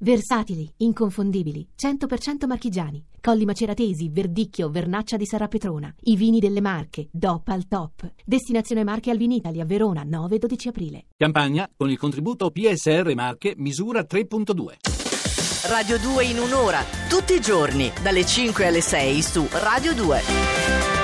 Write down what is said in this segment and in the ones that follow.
Versatili, inconfondibili, 100% marchigiani. Colli Maceratesi, Verdicchio, Vernaccia di Sarapetrona. I vini delle Marche, DOP al top. Destinazione Marche al Vinitali a Verona, 9-12 aprile. Campagna con il contributo PSR Marche misura 3.2. Radio 2 in un'ora, tutti i giorni, dalle 5 alle 6 su Radio 2.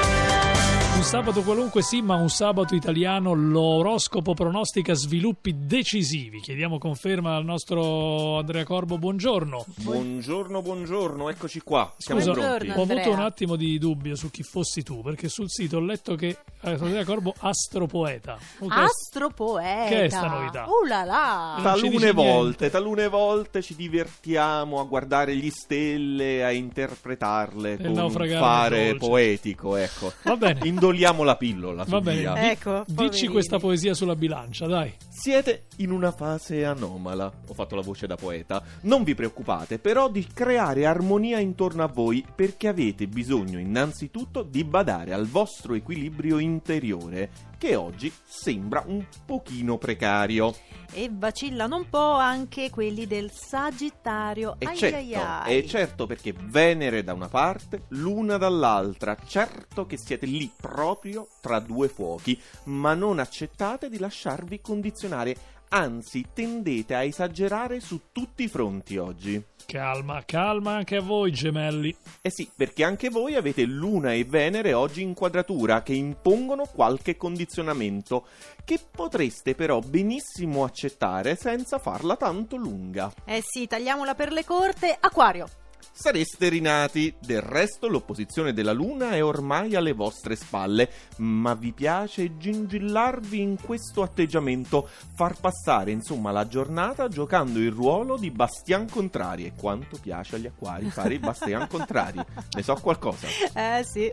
Un sabato qualunque sì, ma un sabato italiano l'oroscopo pronostica sviluppi decisivi. Chiediamo conferma al nostro Andrea Corbo, buongiorno. Buongiorno, buongiorno, eccoci qua. Siamo Scusa, pronti. ho avuto un attimo di dubbio su chi fossi tu, perché sul sito ho letto che eh, Andrea Corbo astropoeta. Astropoeta. Che è sta novità? Uh là là. Talune volte, talune volte ci divertiamo a guardare gli stelle, a interpretarle con un naufragare fare dolce. poetico, ecco. Va bene. Indoliamo la pillola, Va bene, Ecco, dici poverini. questa poesia sulla bilancia, dai. Siete in una fase anomala, ho fatto la voce da poeta. Non vi preoccupate però di creare armonia intorno a voi perché avete bisogno innanzitutto di badare al vostro equilibrio interiore, che oggi sembra un pochino precario. E vacillano un po' anche quelli del Sagittario. E Ai certo, ai ai. e certo perché Venere da una parte, Luna dall'altra. Certo che siete lì proprio tra due fuochi, ma non accettate di lasciarvi condizionare, anzi tendete a esagerare su tutti i fronti oggi. Calma, calma anche a voi, gemelli. Eh sì, perché anche voi avete Luna e Venere oggi in quadratura che impongono qualche condizionamento che potreste però benissimo accettare senza farla tanto lunga. Eh sì, tagliamola per le corte. Acquario. Sareste rinati, del resto l'opposizione della Luna è ormai alle vostre spalle, ma vi piace gingillarvi in questo atteggiamento, far passare insomma la giornata giocando il ruolo di Bastian Contrari. E quanto piace agli acquari fare i Bastian Contrari, ne so qualcosa. Eh sì.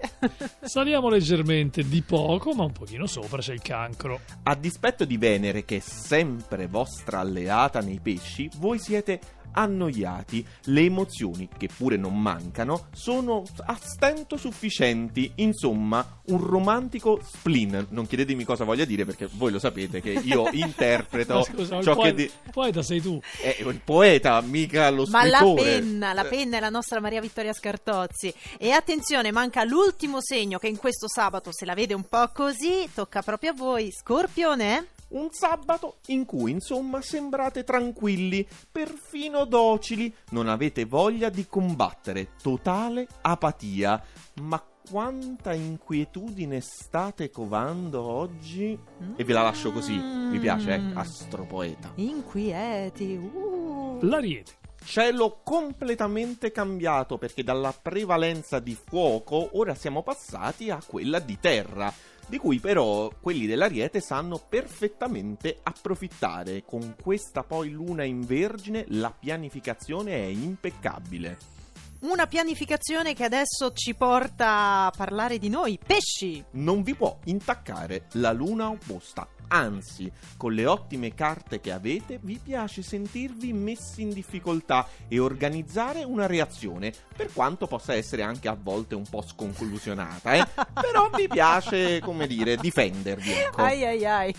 Saliamo leggermente, di poco, ma un pochino sopra c'è il cancro. A dispetto di Venere, che è sempre vostra alleata nei pesci, voi siete annoiati. Le emozioni, che pure non mancano, sono a stento sufficienti. Insomma, un romantico spleen. Non chiedetemi cosa voglia dire, perché voi lo sapete che io interpreto scusa, il ciò poeta, che... di- il poeta sei tu. è il poeta, mica lo Ma la penna, la Eh, penna è la nostra Maria Vittoria Scartozzi. E attenzione, manca l'ultimo segno che in questo sabato, se la vede un po' così, tocca proprio a voi. Scorpione? Un sabato in cui, insomma, sembrate tranquilli, perfino docili, non avete voglia di combattere, totale apatia. Ma quanta inquietudine state covando oggi? E ve la lascio così, vi piace, eh? Mm. Astropoeta. Inquieti. Uh. L'ariete. Cielo completamente cambiato perché dalla prevalenza di fuoco ora siamo passati a quella di terra, di cui però quelli dell'Ariete sanno perfettamente approfittare. Con questa poi luna in vergine la pianificazione è impeccabile. Una pianificazione che adesso ci porta a parlare di noi, pesci. Non vi può intaccare la luna opposta. Anzi, con le ottime carte che avete, vi piace sentirvi messi in difficoltà e organizzare una reazione, per quanto possa essere anche a volte un po' sconclusionata, eh? Però vi piace, come dire, difendervi, ecco. Ai ai ai.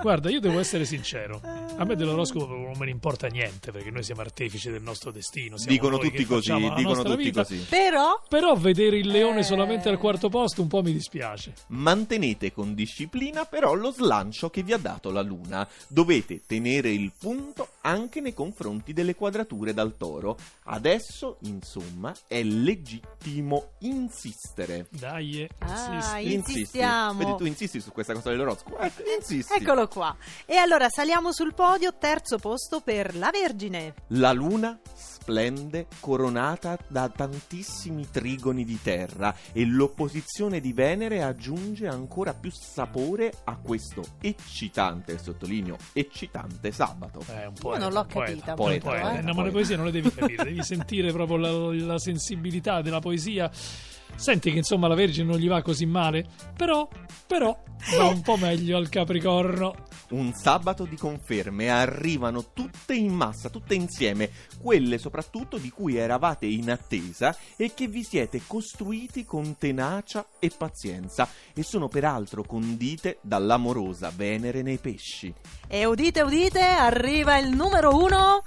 Guarda, io devo essere sincero. A me dell'oroscopo non me ne importa niente perché noi siamo artefici del nostro destino. siamo Dicono tutti così, dicono tutti vita. così. Però Però vedere il leone Eh. solamente al quarto posto un po' mi dispiace. Mantenete con disciplina però lo slancio che vi ha dato la luna. Dovete tenere il punto anche nei confronti delle quadrature dal toro. Adesso, insomma, è legittimo insistere. Dai, eh, Ah, insisti. Insistiamo. Vedi, tu insisti su questa cosa dell'oroscopo. Eh, insisti. eccolo qua. E allora saliamo sul podio, terzo posto per la Vergine. La luna splende coronata da tantissimi trigoni di terra e l'opposizione di Venere aggiunge ancora più sapore a questo eccitante, sottolineo, eccitante sabato. Eh, un Io poeta, non l'ho poeta, capita molto, poeta. eh. No, ma le poesie non le devi capire, devi sentire proprio la, la sensibilità della poesia. Senti che insomma la Vergine non gli va così male, però, però va un po' meglio al Capricorno. Un sabato di conferme arrivano tutte in massa, tutte insieme, quelle soprattutto di cui eravate in attesa e che vi siete costruiti con tenacia e pazienza e sono peraltro condite dall'amorosa Venere nei pesci. E udite, udite, arriva il numero uno.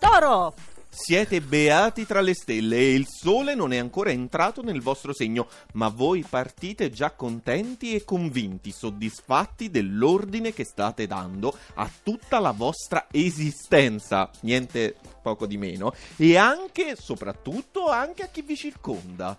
Toro! Siete beati tra le stelle e il sole non è ancora entrato nel vostro segno, ma voi partite già contenti e convinti, soddisfatti dell'ordine che state dando a tutta la vostra esistenza, niente poco di meno, e anche, soprattutto, anche a chi vi circonda.